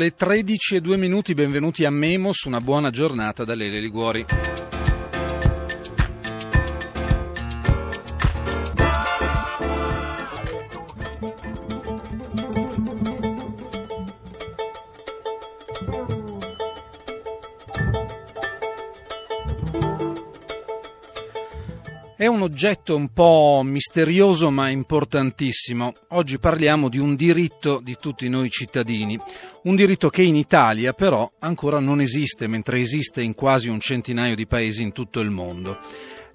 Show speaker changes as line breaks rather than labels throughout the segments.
Le 13 e 2 minuti, benvenuti a Memos, una buona giornata da Lele Liguori. Un oggetto un po' misterioso ma importantissimo. Oggi parliamo di un diritto di tutti noi cittadini, un diritto che in Italia però ancora non esiste, mentre esiste in quasi un centinaio di paesi in tutto il mondo.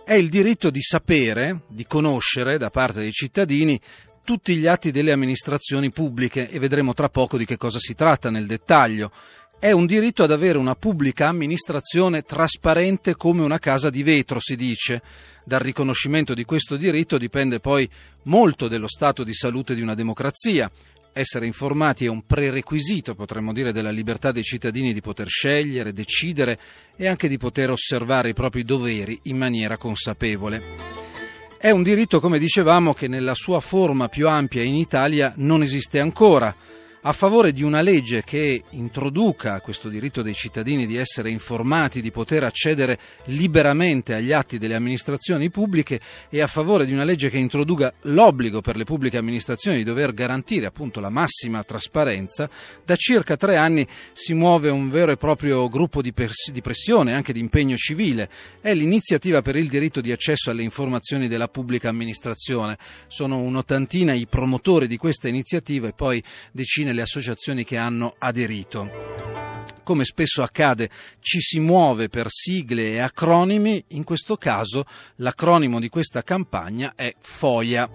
È il diritto di sapere, di conoscere da parte dei cittadini tutti gli atti delle amministrazioni pubbliche e vedremo tra poco di che cosa si tratta nel dettaglio. È un diritto ad avere una pubblica amministrazione trasparente come una casa di vetro, si dice. Dal riconoscimento di questo diritto dipende poi molto dello stato di salute di una democrazia. Essere informati è un prerequisito, potremmo dire, della libertà dei cittadini di poter scegliere, decidere e anche di poter osservare i propri doveri in maniera consapevole. È un diritto, come dicevamo, che nella sua forma più ampia in Italia non esiste ancora a favore di una legge che introduca questo diritto dei cittadini di essere informati, di poter accedere liberamente agli atti delle amministrazioni pubbliche e a favore di una legge che introduca l'obbligo per le pubbliche amministrazioni di dover garantire appunto la massima trasparenza, da circa tre anni si muove un vero e proprio gruppo di, pers- di pressione, anche di impegno civile. È l'iniziativa per il diritto di accesso alle informazioni della pubblica amministrazione. Sono un'ottantina i promotori di questa iniziativa e poi decine le associazioni che hanno aderito. Come spesso accade, ci si muove per sigle e acronimi, in questo caso l'acronimo di questa campagna è FOIA.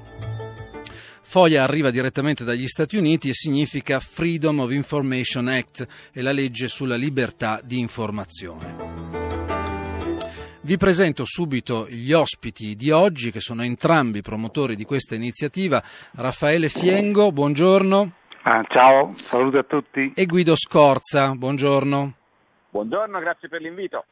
FOIA arriva direttamente dagli Stati Uniti e significa Freedom of Information Act, è la legge sulla libertà di informazione. Vi presento subito gli ospiti di oggi, che sono entrambi promotori di questa iniziativa. Raffaele Fiengo, buongiorno.
Ah, ciao, saluto a tutti.
E Guido Scorza, buongiorno.
Buongiorno, grazie per l'invito.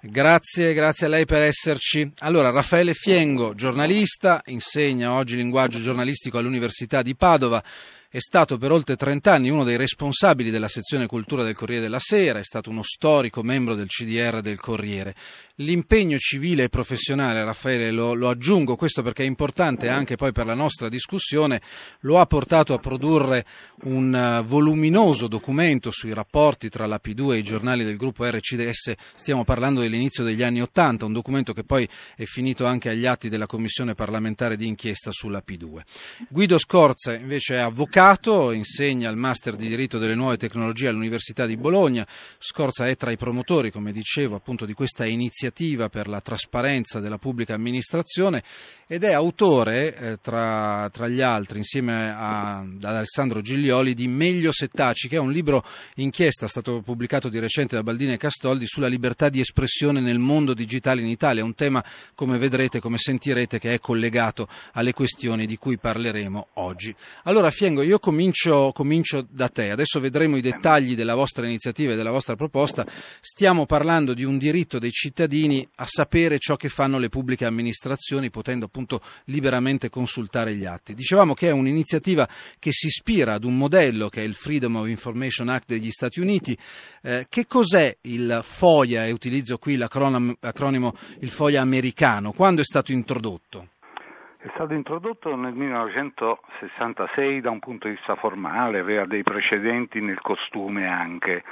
Grazie, grazie a lei per esserci. Allora, Raffaele Fiengo, giornalista, insegna oggi linguaggio giornalistico all'Università di Padova. È stato per oltre 30 anni uno dei responsabili della sezione cultura del Corriere della Sera, è stato uno storico membro del CDR del Corriere. L'impegno civile e professionale, Raffaele, lo, lo, aggiungo questo perché è importante anche poi per la nostra discussione, lo ha portato a produrre un uh, voluminoso documento sui rapporti tra la P2 e i giornali del gruppo RCDS, stiamo parlando dell'inizio degli anni Ottanta, un documento che poi è finito anche agli atti della Commissione parlamentare di inchiesta sulla P2. Guido Scorza invece è avvocato, insegna il Master di diritto delle nuove tecnologie all'Università di Bologna, Scorza è tra i promotori, come dicevo, appunto di questa iniziativa iniziativa per la trasparenza della pubblica amministrazione ed è autore, eh, tra, tra, gli altri, insieme a, ad Alessandro Giglioli, di Meglio Settaci, che è un libro inchiesta, stato pubblicato di recente da Baldini e Castoldi, sulla libertà di espressione nel mondo digitale in Italia, un tema, come vedrete, come sentirete, che è collegato alle questioni di cui parleremo oggi. Allora, Fiengo, io comincio, comincio da te, adesso vedremo i dettagli della vostra iniziativa e della vostra proposta, stiamo parlando di un diritto dei cittadini cittadini a sapere ciò che fanno le pubbliche amministrazioni, potendo appunto liberamente consultare gli atti. Dicevamo che è un'iniziativa che si ispira ad un modello che è il Freedom of Information Act degli Stati Uniti. Eh, che cos'è il FOIA, e utilizzo qui l'acronimo il FOIA americano, quando è stato introdotto?
È stato introdotto nel 1966 da un punto di vista formale, aveva dei precedenti nel costume anche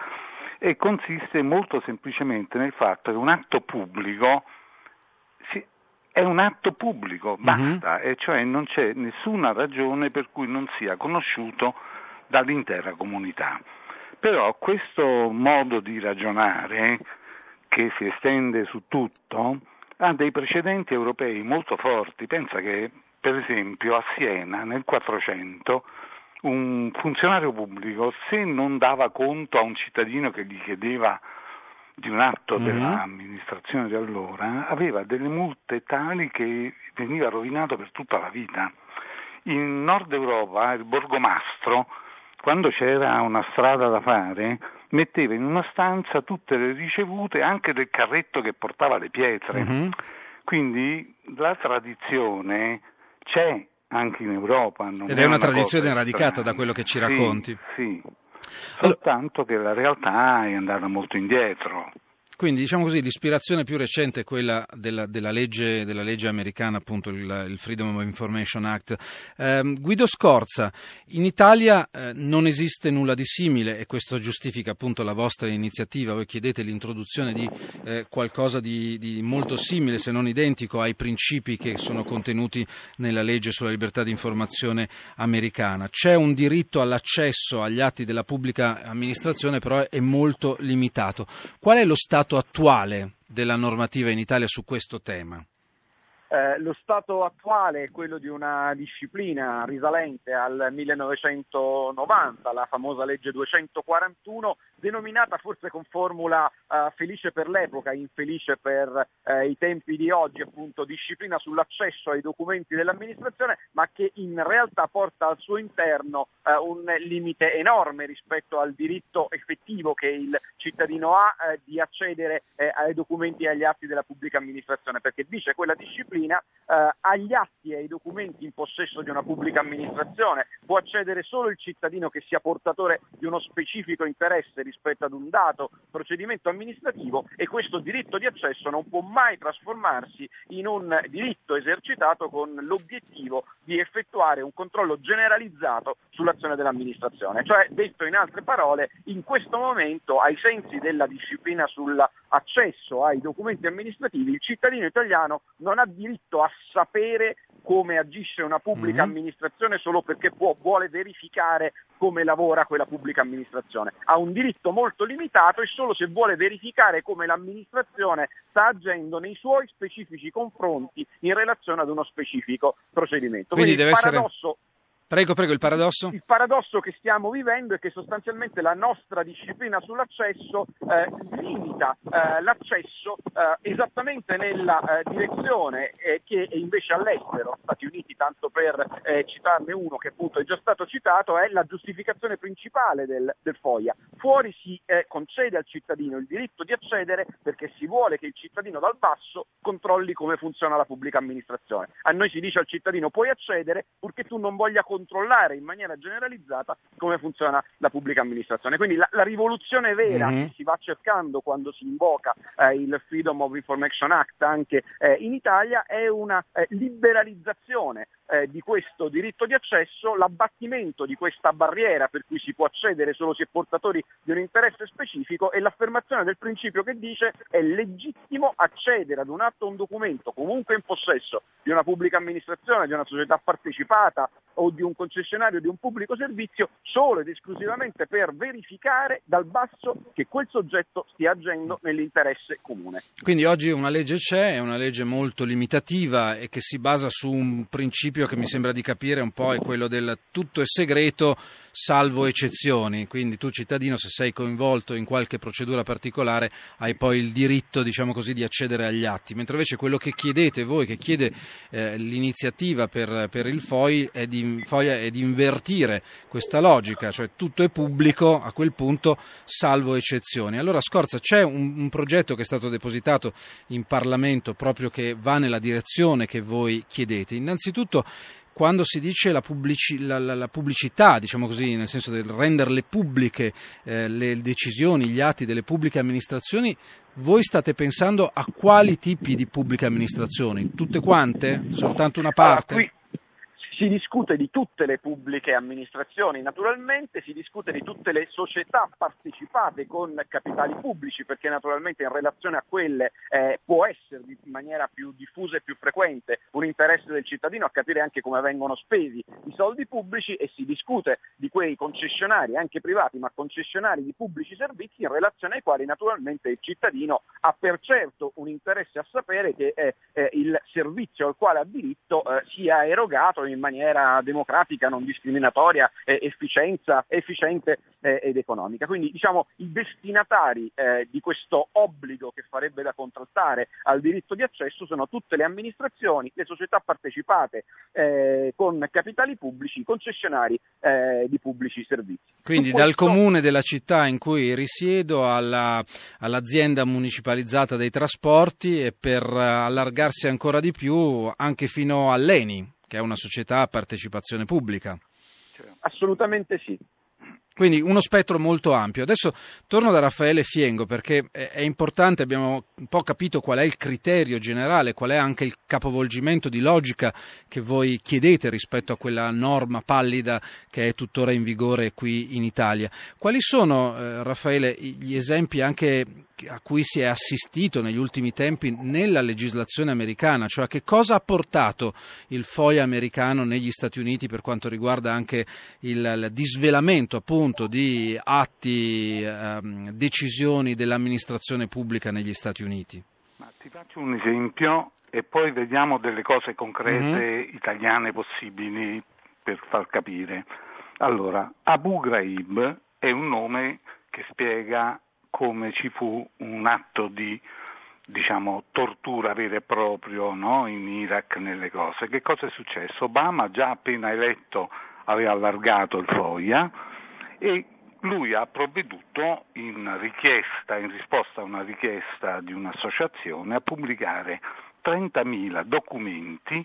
e consiste molto semplicemente nel fatto che un atto pubblico è un atto pubblico, mhm. basta, uh-huh. e cioè non c'è nessuna ragione per cui non sia conosciuto dall'intera comunità. Però questo modo di ragionare, che si estende su tutto, ha dei precedenti europei molto forti. Pensa che, per esempio, a Siena nel 400 un funzionario pubblico, se non dava conto a un cittadino che gli chiedeva di un atto mm-hmm. dell'amministrazione di allora, aveva delle multe tali che veniva rovinato per tutta la vita. In Nord Europa il borgomastro, quando c'era una strada da fare, metteva in una stanza tutte le ricevute anche del carretto che portava le pietre. Mm-hmm. Quindi la tradizione c'è anche in Europa.
Ed è una, una tradizione radicata da quello che ci racconti.
Sì, sì. soltanto che la realtà è andata molto indietro.
Quindi diciamo così, l'ispirazione più recente è quella della, della, legge, della legge, americana, appunto il, il, Freedom of Information Act. Eh, Guido Scorza, in Italia eh, non esiste nulla di simile e questo giustifica appunto la vostra iniziativa. Voi chiedete l'introduzione di eh, qualcosa di, di, molto simile, se non identico, ai principi che sono contenuti nella legge sulla libertà di informazione americana. C'è un diritto all'accesso agli atti della pubblica amministrazione, però è molto limitato. Qual è lo stato stato attuale della normativa in Italia su questo tema?
Eh, lo stato attuale è quello di una disciplina risalente al 1990, la famosa legge 241, denominata forse con formula eh, felice per l'epoca, infelice per eh, i tempi di oggi, appunto disciplina sull'accesso ai documenti dell'amministrazione, ma che in realtà porta al suo interno eh, un limite enorme rispetto al diritto effettivo che il cittadino ha eh, di accedere ai documenti e agli atti della pubblica amministrazione, perché dice quella disciplina disciplina eh, agli atti e ai documenti in possesso di una pubblica amministrazione. Può accedere solo il cittadino che sia portatore di uno specifico interesse rispetto ad un dato procedimento amministrativo e questo diritto di accesso non può mai trasformarsi in un diritto esercitato con l'obiettivo di effettuare un controllo generalizzato sull'azione dell'amministrazione. Cioè, detto in altre parole, in questo momento, ai sensi della disciplina sull'accesso ai documenti amministrativi, il cittadino italiano non ha diritto a sapere come agisce una pubblica mm-hmm. amministrazione solo perché può, vuole verificare come lavora quella pubblica amministrazione. Ha un diritto molto limitato e solo se vuole verificare come l'amministrazione sta agendo nei suoi specifici confronti in relazione ad uno specifico procedimento.
Quindi, Quindi deve paradosso... essere Prego, prego, il paradosso?
Il paradosso che stiamo vivendo è che sostanzialmente la nostra disciplina sull'accesso eh, limita eh, l'accesso eh, esattamente nella eh, direzione eh, che invece all'estero, Stati Uniti, tanto per eh, citarne uno che appunto è già stato citato, è la giustificazione principale del, del FOIA. Fuori si concede al cittadino il diritto di accedere perché si vuole che il cittadino dal basso controlli come funziona la pubblica amministrazione. A noi si dice al cittadino puoi accedere purché tu non voglia controllare in maniera generalizzata come funziona la pubblica amministrazione. Quindi la, la rivoluzione vera mm-hmm. che si va cercando quando si invoca eh, il Freedom of Information Act anche eh, in Italia è una eh, liberalizzazione eh, di questo diritto di accesso, l'abbattimento di questa barriera per cui si può accedere solo se è portatori di un interesse specifico e l'affermazione del principio che dice è legittimo accedere ad un atto o un documento comunque in possesso di una pubblica amministrazione, di una società partecipata o di un concessionario di un pubblico servizio solo ed esclusivamente per verificare dal basso che quel soggetto stia agendo nell'interesse comune.
Quindi oggi una legge c'è, è una legge molto limitativa e che si basa su un principio che mi sembra di capire un po' è quello del tutto è segreto salvo eccezioni, quindi tu cittadino se sei coinvolto in qualche procedura particolare hai poi il diritto diciamo così di accedere agli atti, mentre invece quello che chiedete voi, che chiede eh, l'iniziativa per, per il FOI è di, FOI è di invertire questa logica, cioè tutto è pubblico a quel punto salvo eccezioni. Allora Scorza c'è un, un progetto che è stato depositato in Parlamento proprio che va nella direzione che voi chiedete. Innanzitutto quando si dice la, pubblici, la, la, la, pubblicità, diciamo così, nel senso di renderle pubbliche eh, le decisioni, gli atti delle pubbliche amministrazioni, voi state pensando a quali tipi di pubbliche amministrazioni? Tutte quante? Soltanto una parte?
Allora, qui si discute di tutte le pubbliche amministrazioni, naturalmente si discute di tutte le società partecipate con capitali pubblici, perché naturalmente in relazione a quelle eh, può essere in maniera più diffusa e più frequente un interesse del cittadino a capire anche come vengono spesi i soldi pubblici e si discute di quei concessionari, anche privati, ma concessionari di pubblici servizi in relazione ai quali naturalmente il cittadino ha per certo un interesse a sapere che eh, eh, il servizio al quale ha diritto eh, sia erogato in maniera democratica, non discriminatoria, eh, efficienza, efficiente eh, ed economica. Quindi diciamo i destinatari eh, di questo obbligo che farebbe da contrattare al diritto di accesso sono tutte le amministrazioni, le società partecipate eh, con capitali pubblici, concessionari eh, di pubblici servizi.
Quindi questo... dal comune della città in cui risiedo alla, all'azienda municipalizzata dei trasporti e per allargarsi ancora di più anche fino all'ENI che è una società a partecipazione pubblica.
Assolutamente sì.
Quindi uno spettro molto ampio. Adesso torno da Raffaele Fiengo perché è importante, abbiamo un po' capito qual è il criterio generale, qual è anche il capovolgimento di logica che voi chiedete rispetto a quella norma pallida che è tuttora in vigore qui in Italia. Quali sono, eh, Raffaele, gli esempi anche a cui si è assistito negli ultimi tempi nella legislazione americana, cioè che cosa ha portato il FOIA americano negli Stati Uniti per quanto riguarda anche il, il disvelamento appunto di atti, ehm, decisioni dell'amministrazione pubblica negli Stati Uniti?
Ma ti faccio un esempio e poi vediamo delle cose concrete mm-hmm. italiane possibili per far capire. Allora, Abu Ghraib è un nome che spiega come ci fu un atto di diciamo, tortura vero e proprio no? in Iraq nelle cose. Che cosa è successo? Obama già appena eletto aveva allargato il FOIA e lui ha provveduto in richiesta, in risposta a una richiesta di un'associazione, a pubblicare 30.000 documenti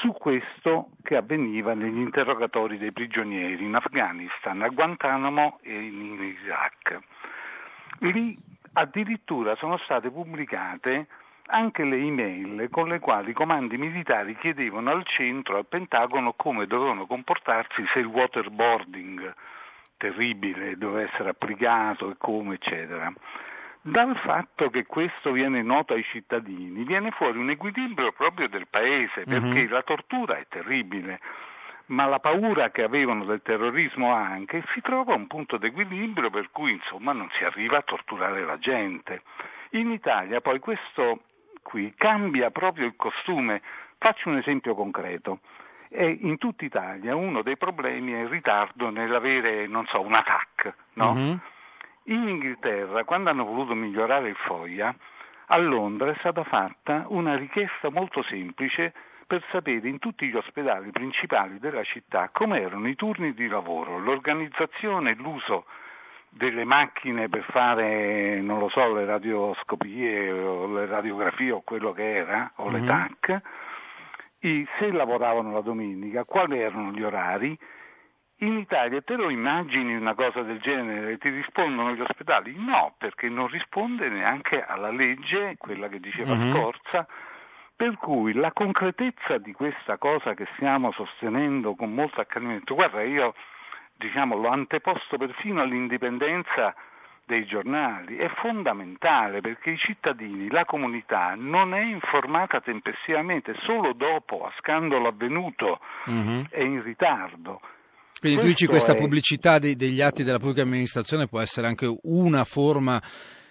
su questo che avveniva negli interrogatori dei prigionieri in Afghanistan, a Guantanamo e in Iraq. Lì addirittura sono state pubblicate anche le email con le quali i comandi militari chiedevano al centro, al Pentagono, come dovevano comportarsi se il waterboarding terribile doveva essere applicato e come, eccetera. Dal fatto che questo viene noto ai cittadini, viene fuori un equilibrio proprio del paese, perché mm-hmm. la tortura è terribile ma la paura che avevano del terrorismo anche, si trova un punto d'equilibrio per cui insomma non si arriva a torturare la gente. In Italia poi questo qui cambia proprio il costume. Faccio un esempio concreto. E in tutta Italia uno dei problemi è il ritardo nell'avere, non so, un attack, no? mm-hmm. In Inghilterra, quando hanno voluto migliorare il FOIA, a Londra è stata fatta una richiesta molto semplice per sapere in tutti gli ospedali principali della città come erano i turni di lavoro, l'organizzazione e l'uso delle macchine per fare, non lo so, le radioscopie o le radiografie o quello che era, o le mm-hmm. TAC, se lavoravano la domenica, quali erano gli orari. In Italia te lo immagini una cosa del genere? Ti rispondono gli ospedali? No, perché non risponde neanche alla legge, quella che diceva mm-hmm. Scorza, per cui la concretezza di questa cosa che stiamo sostenendo con molto accanimento, guarda, io diciamo, l'ho anteposto perfino all'indipendenza dei giornali, è fondamentale perché i cittadini, la comunità non è informata tempestivamente, solo dopo, a scandalo avvenuto mm-hmm. è in ritardo.
Quindi tu dici questa è... pubblicità dei, degli atti della pubblica amministrazione può essere anche una forma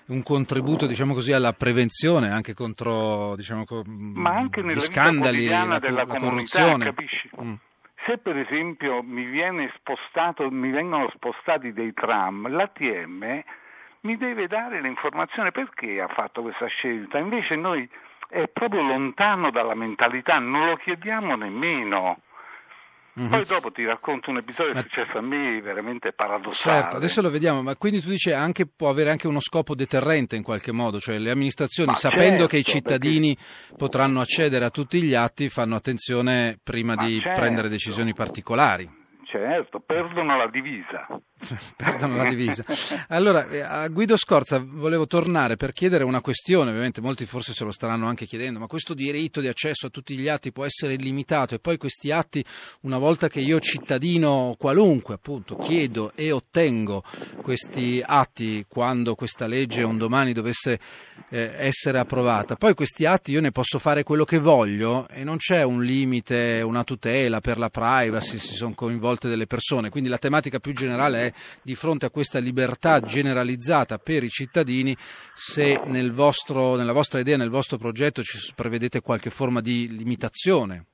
un contributo diciamo così, alla prevenzione anche contro diciamo,
Ma anche nella scandali, la, della la corruzione. Capisci? Mm. Se per esempio mi, spostato, mi vengono spostati dei tram, l'ATM mi deve dare l'informazione perché ha fatto questa scelta, invece noi è proprio lontano dalla mentalità, non lo chiediamo nemmeno. Mm-hmm. Poi dopo ti racconto un episodio che è successo a me veramente paradossale.
Certo, adesso lo vediamo, ma quindi tu dici anche, può avere anche uno scopo deterrente in qualche modo, cioè le amministrazioni ma sapendo certo, che i cittadini perché... potranno accedere a tutti gli atti fanno attenzione prima ma di certo. prendere decisioni particolari.
Certo, perdono la divisa.
perdono la divisa. Allora, eh, a Guido Scorza volevo tornare per chiedere una questione, ovviamente molti forse se lo staranno anche chiedendo, ma questo diritto di accesso a tutti gli atti può essere illimitato e poi questi atti, una volta che io cittadino qualunque, appunto, chiedo e ottengo questi atti quando questa legge un domani dovesse eh, essere approvata, poi questi atti io ne posso fare quello che voglio e non c'è un limite, una tutela per la privacy, si sono coinvolti morte delle persone. Quindi la tematica più generale è di fronte a questa libertà generalizzata per i cittadini se nel vostro, nella vostra idea, nel vostro progetto ci prevedete qualche forma di limitazione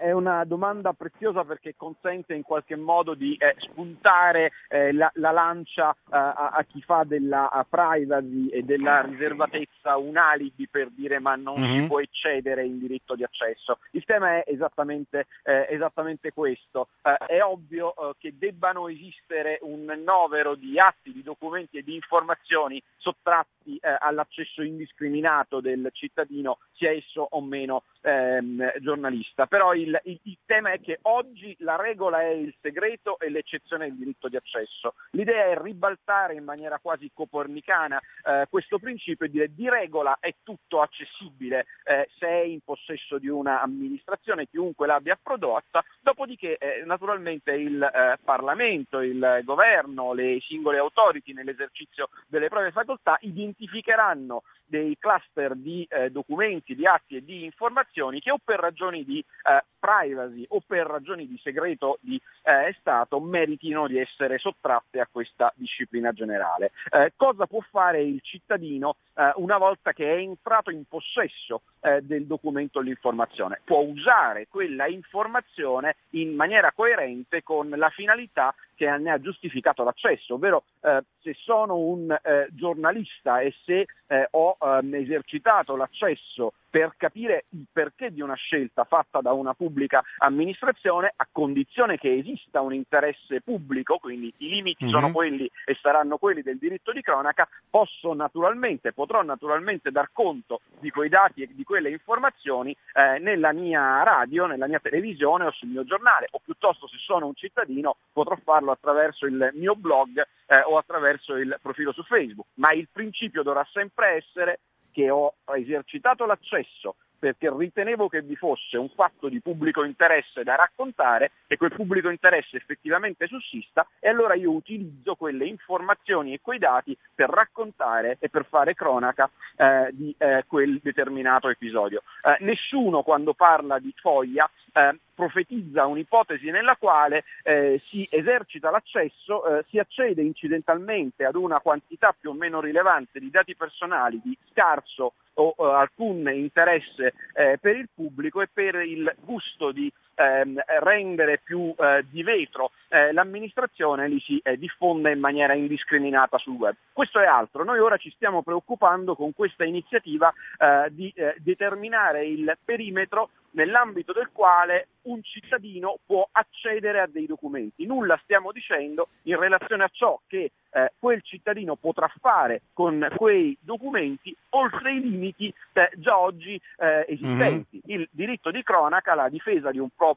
è una domanda preziosa perché consente in qualche modo di eh, spuntare eh, la, la, lancia eh, a, a, chi fa della privacy e della riservatezza un alibi per dire ma non mm-hmm. si può eccedere in diritto di accesso. Il tema è esattamente, eh, esattamente questo. Eh, è ovvio eh, che debbano esistere un novero di atti, di documenti e di informazioni sottratti all'accesso indiscriminato del cittadino, sia esso o meno ehm, giornalista. Però il il, il, tema è che oggi la regola è il segreto e l'eccezione è il diritto di accesso. L'idea è ribaltare in maniera quasi copernicana eh, questo principio e dire di regola è tutto accessibile eh, se è in possesso di un'amministrazione, chiunque l'abbia prodotta, dopodiché eh, naturalmente il eh, Parlamento, il governo, le singole autority nell'esercizio delle proprie facoltà identificheranno dei cluster di eh, documenti, di atti e di informazioni che o per ragioni di eh, privacy o per ragioni di segreto di eh, Stato meritino di essere sottratte a questa disciplina generale. Eh, cosa può fare il cittadino eh, una volta che è entrato in possesso eh, del documento o l'informazione? Può usare quella informazione in maniera coerente con la finalità che ne ha giustificato l'accesso, ovvero eh, se sono un eh, giornalista e se eh, ho ehm, esercitato l'accesso per capire il perché di una scelta fatta da una pubblica amministrazione a condizione che esista un interesse pubblico, quindi i limiti mm-hmm. sono mhm. quelli e saranno quelli del diritto di cronaca, posso naturalmente, potrò naturalmente dar conto di quei dati e di quelle informazioni eh, nella mia radio, nella mia televisione o sul mio giornale, o piuttosto se sono un cittadino potrò farlo attraverso il mio blog eh, o attraverso il profilo su Facebook, ma il principio dovrà sempre essere che ho esercitato l'accesso perché ritenevo che vi fosse un fatto di pubblico interesse da raccontare e quel pubblico interesse effettivamente sussista e allora io utilizzo quelle informazioni e quei dati per raccontare e per fare cronaca eh, di eh, quel determinato episodio. Eh, nessuno quando parla di foglia eh, profetizza un'ipotesi nella quale eh, si esercita l'accesso, eh, si accede incidentalmente ad una quantità più o meno rilevante di dati personali di scarso o uh, alcun interesse eh, per il pubblico e per il gusto di ehm, rendere più eh, di vetro eh, l'amministrazione li si eh, diffonde in maniera indiscriminata sul web. Questo è altro. Noi ora ci stiamo preoccupando con questa iniziativa eh, di eh, determinare il perimetro nell'ambito del quale un cittadino può accedere a dei documenti. Nulla stiamo dicendo in relazione a ciò che eh, quel cittadino potrà fare con quei documenti oltre i limiti eh, già oggi eh, esistenti. Mm-hmm. Il diritto di cronaca, la difesa di un proprio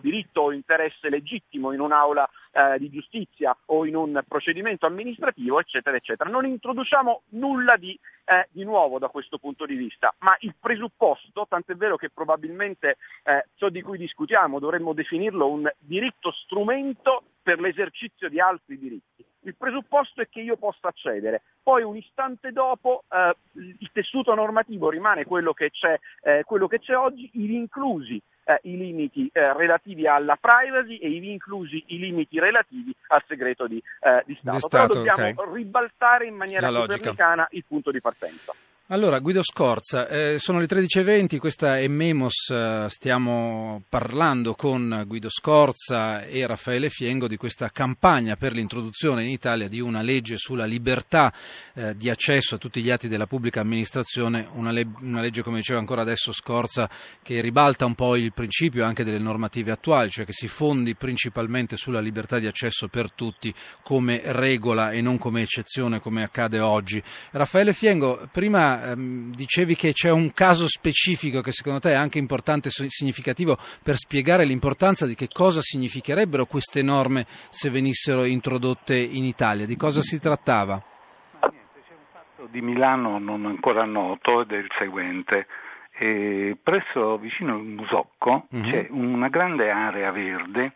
diritto o interesse legittimo in un'aula eh, di giustizia o in un procedimento amministrativo, eccetera, eccetera. Non introduciamo nulla di, eh, di nuovo da questo punto di vista, ma il presupposto, tant'è vero che probabilmente eh, ciò di cui discutiamo dovremmo definirlo un diritto strumento per l'esercizio di altri diritti. Il presupposto è che io possa accedere, poi un istante dopo eh, il tessuto normativo rimane quello che c'è, eh, quello che c'è oggi, ivi inclusi eh, i limiti eh, relativi alla privacy e ivi inclusi i limiti relativi al segreto di, eh, di Stato. Stato. Però dobbiamo okay. ribaltare in maniera copernicana il punto di partenza.
Allora, Guido Scorza, eh, sono le 13.20, questa è Memos, eh, stiamo parlando con Guido Scorza e Raffaele Fiengo di questa campagna per l'introduzione in Italia di una legge sulla libertà eh, di accesso a tutti gli atti della pubblica amministrazione, una, le- una, legge, come diceva ancora adesso Scorza, che ribalta un po' il principio anche delle normative attuali, cioè che si fondi principalmente sulla libertà di accesso per tutti come regola e non come eccezione come accade oggi. Raffaele Fiengo, prima ehm, dicevi che c'è un caso specifico che secondo te è anche importante e significativo per spiegare l'importanza di che cosa significherebbero queste norme se venissero introdotte in Italia. Di cosa si trattava?
Niente, c'è un fatto di Milano non ancora noto ed è il seguente. E presso vicino al Musocco mm-hmm. c'è una grande area verde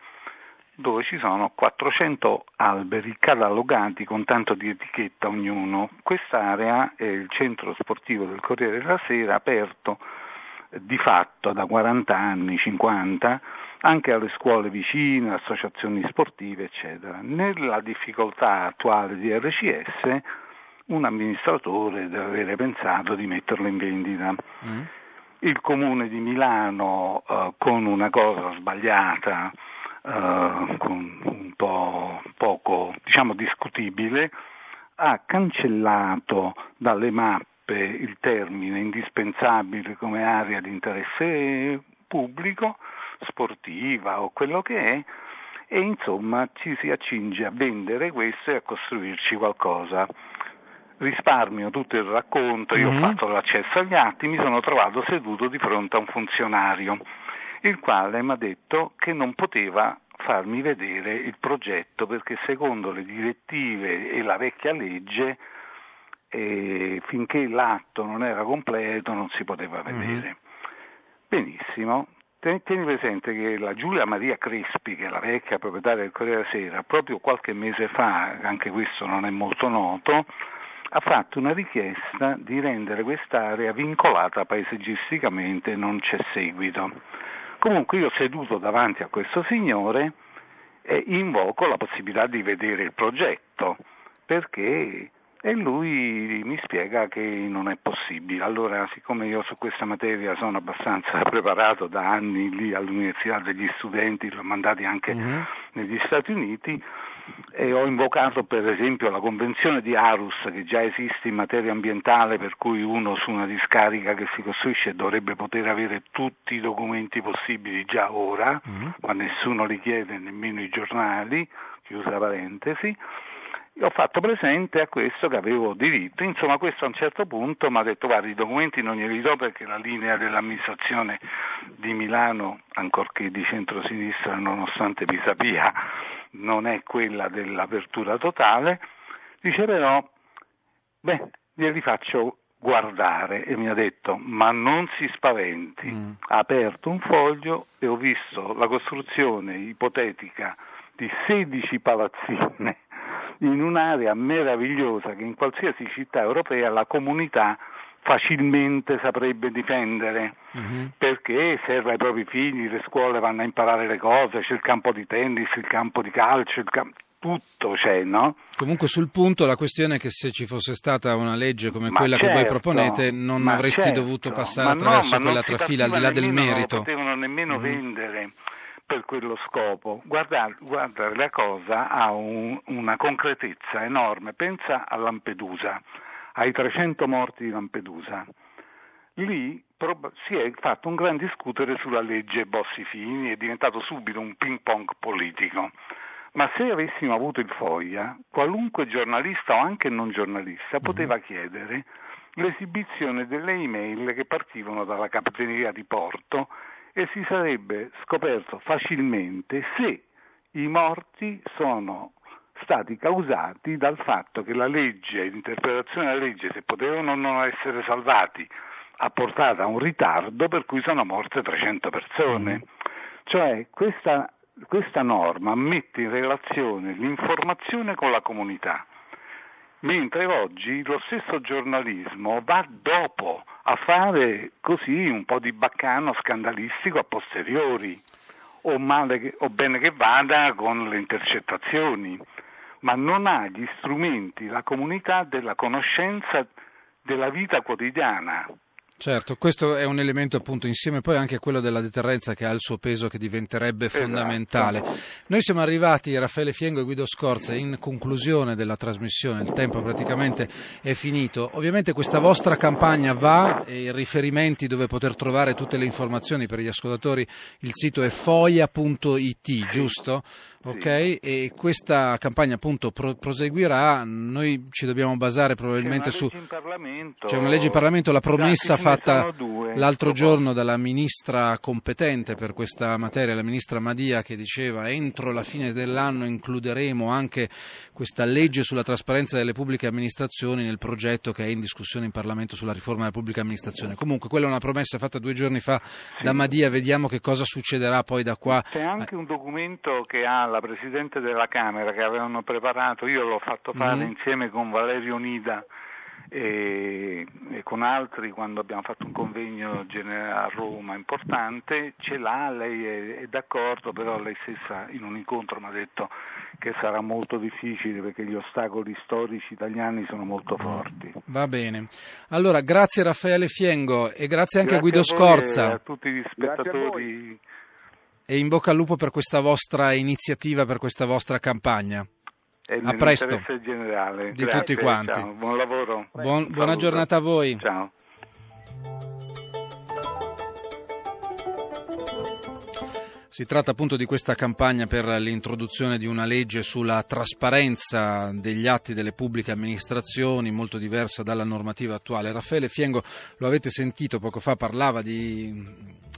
dove ci sono 400 alberi catalogati con tanto di etichetta ognuno. Quest'area è il centro sportivo del Corriere della Sera, aperto di fatto da 40 anni, 50, anche alle scuole vicine, associazioni sportive, eccetera. Nella difficoltà attuale di RCS, un amministratore deve avere pensato di metterlo in vendita. Mm. Il comune di Milano, eh, con una cosa sbagliata, eh, un po' poco diciamo discutibile, ha cancellato dalle mappe il termine indispensabile come area di interesse pubblico, sportiva o quello che è, e insomma ci si accinge a vendere questo e a costruirci qualcosa. Risparmio tutto il racconto, io mm-hmm. ho fatto l'accesso agli atti, mi sono trovato seduto di fronte a un funzionario il quale mi ha detto che non poteva farmi vedere il progetto perché secondo le direttive e la vecchia legge eh, finché l'atto non era completo non si poteva mhm. vedere. Mm-hmm. Benissimo, Tieni presente che la Giulia Maria Crespi, che è la vecchia proprietaria del Corriere Sera, proprio qualche mese fa, anche questo non è molto noto, ha fatto una richiesta di rendere quest'area vincolata paesaggisticamente, non c'è seguito. Comunque io seduto davanti a questo signore e invoco la possibilità di vedere il progetto, perché e lui mi spiega che non è possibile. Allora, siccome io su questa materia sono abbastanza preparato da anni lì all'Università degli studenti, l'ho mandati anche mm-hmm. negli Stati Uniti, e ho invocato per esempio la convenzione di Arus che già esiste in materia ambientale per cui uno su una discarica che si costruisce dovrebbe poter avere tutti i documenti possibili già ora, mm-hmm. ma nessuno li chiede, nemmeno i giornali, chiusa parentesi ho fatto presente a questo che avevo diritto, insomma questo a un certo punto mi ha detto guarda i documenti non glieli do perché la linea dell'amministrazione di Milano, ancorché di centrosinistra nonostante Pisapia, non è quella dell'apertura totale, dice però, beh, glieli faccio guardare e mi ha detto ma non si spaventi, mm. ha aperto un foglio e ho visto la costruzione ipotetica di 16 palazzine in un'area meravigliosa che in qualsiasi città europea la comunità facilmente saprebbe difendere uh-huh. perché serve ai propri figli, le scuole vanno a imparare le cose, c'è il campo di tennis, il campo di calcio, campo, tutto c'è, no?
Comunque sul punto la questione è che se ci fosse stata una legge come ma quella certo, che voi certo, proponete non avresti certo, dovuto passare attraverso no, quella trafila al di là del merito.
Non potevano nemmeno uh-huh. vendere per quello scopo. Guardate, guardate la cosa ha un, una concretezza enorme. Pensa a Lampedusa, ai 300 morti di Lampedusa. Lì si è fatto un gran discutere sulla legge Bossi-Fini, è diventato subito un ping pong politico. Ma se avessimo avuto il Foglia, qualunque giornalista o anche non giornalista poteva mhm. chiedere l'esibizione delle email che partivano dalla capitaneria di Porto e si sarebbe scoperto facilmente se i morti sono stati causati dal fatto che la legge, l'interpretazione della legge, se potevano non essere salvati, ha portato a un ritardo per cui sono morte 300 persone. Mm. Cioè questa, questa norma mette in relazione l'informazione con la comunità mentre oggi lo stesso giornalismo va dopo a fare così un po' di baccano scandalistico a posteriori, o, male, o bene che vada con le intercettazioni, ma non ha gli strumenti, la comunità della conoscenza della vita quotidiana.
Certo, questo è un elemento appunto insieme poi anche a quello della deterrenza che ha il suo peso che diventerebbe esatto. fondamentale. Noi siamo arrivati, Raffaele Fiengo e Guido Scorza, in conclusione della trasmissione, il tempo praticamente è finito. Ovviamente questa vostra campagna va, e i riferimenti dove poter trovare tutte le informazioni per gli ascoltatori, il sito è foia.it, giusto? Ok, e questa campagna appunto pro- proseguirà, noi ci dobbiamo basare probabilmente su...
C'è
una legge in Parlamento, la promessa fatta l'altro giorno dalla ministra competente per questa materia, la ministra Madia, che diceva entro la fine dell'anno includeremo anche questa legge sulla trasparenza delle pubbliche amministrazioni nel progetto che è in discussione in Parlamento sulla riforma della pubblica amministrazione. Comunque quella è una promessa fatta due giorni fa sì. da Madia, vediamo che cosa succederà poi da qua.
C'è anche un documento che ha la Presidente della Camera che avevano preparato, io l'ho fatto fare mm-hmm. insieme con Valerio Nida e, e, con altri quando abbiamo fatto un convegno a Roma importante, ce l'ha, lei è, è d'accordo, però lei stessa in un incontro mi ha detto che sarà molto difficile perché gli ostacoli storici italiani sono molto forti.
Va bene. Allora, grazie Raffaele Fiengo e grazie anche grazie a Guido a Scorza.
E a tutti gli spettatori
e in bocca al lupo per questa vostra iniziativa, per questa vostra campagna.
a presto generale.
di Grazie, tutti quanti.
Ciao. Buon lavoro.
Buon, buona giornata a voi.
Ciao.
Si tratta appunto di questa campagna per l'introduzione di una legge sulla trasparenza degli atti delle pubbliche amministrazioni, molto diversa dalla normativa attuale. Raffaele Fiengo, lo avete sentito poco fa, parlava di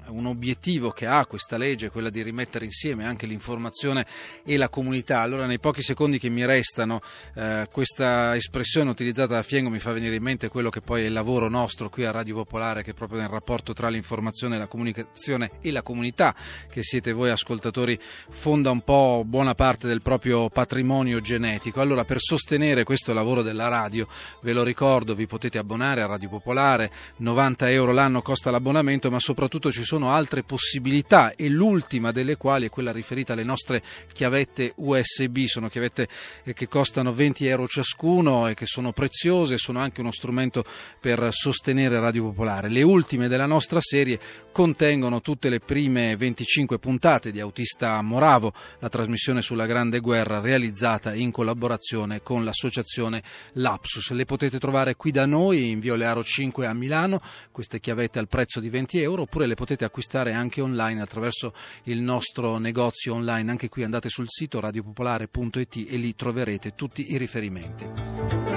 un obiettivo che ha questa legge, quella di rimettere insieme anche l'informazione e la comunità. Allora, nei pochi secondi che mi restano, eh, questa espressione utilizzata da Fiengo mi fa venire in mente quello che poi è il lavoro nostro qui a Radio Popolare, che è proprio nel rapporto tra l'informazione, la comunicazione e la comunità, che siete siete voi ascoltatori fonda un po' buona parte del proprio patrimonio genetico. Allora per sostenere questo lavoro della radio, ve lo ricordo, vi potete abbonare a Radio Popolare, 90 euro l'anno costa l'abbonamento, ma soprattutto ci sono altre possibilità e l'ultima delle quali è quella riferita alle nostre chiavette USB, sono chiavette eh, che costano 20 euro ciascuno e che sono preziose, sono anche uno strumento per sostenere Radio Popolare. Le ultime della nostra serie contengono tutte le prime 25 puntate puntate di Autista Moravo, la trasmissione sulla Grande Guerra realizzata in collaborazione con l'associazione Lapsus. Le potete trovare qui da noi in Via Olearo 5 a Milano, queste chiavette al prezzo di 20 euro, oppure le potete acquistare anche online attraverso il nostro negozio online. Anche qui andate sul sito radiopopolare.it e lì troverete tutti i riferimenti.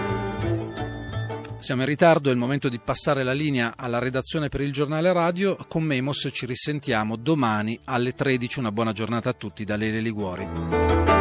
Siamo in ritardo, è il momento di passare la linea alla redazione per il giornale radio. Con Memos ci risentiamo domani alle 13. Una buona giornata a tutti da Lele Liguori.